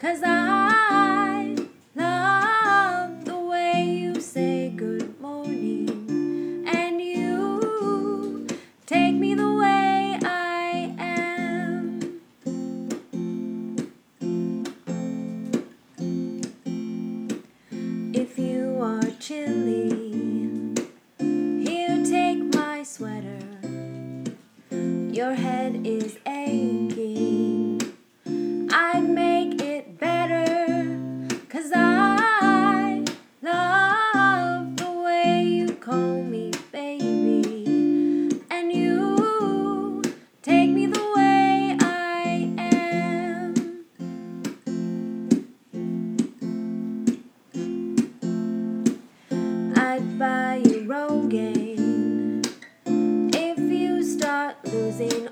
Cause I love the way you say good morning. And you take me the way I am. If you are chilly, here take my sweater. Your head is losing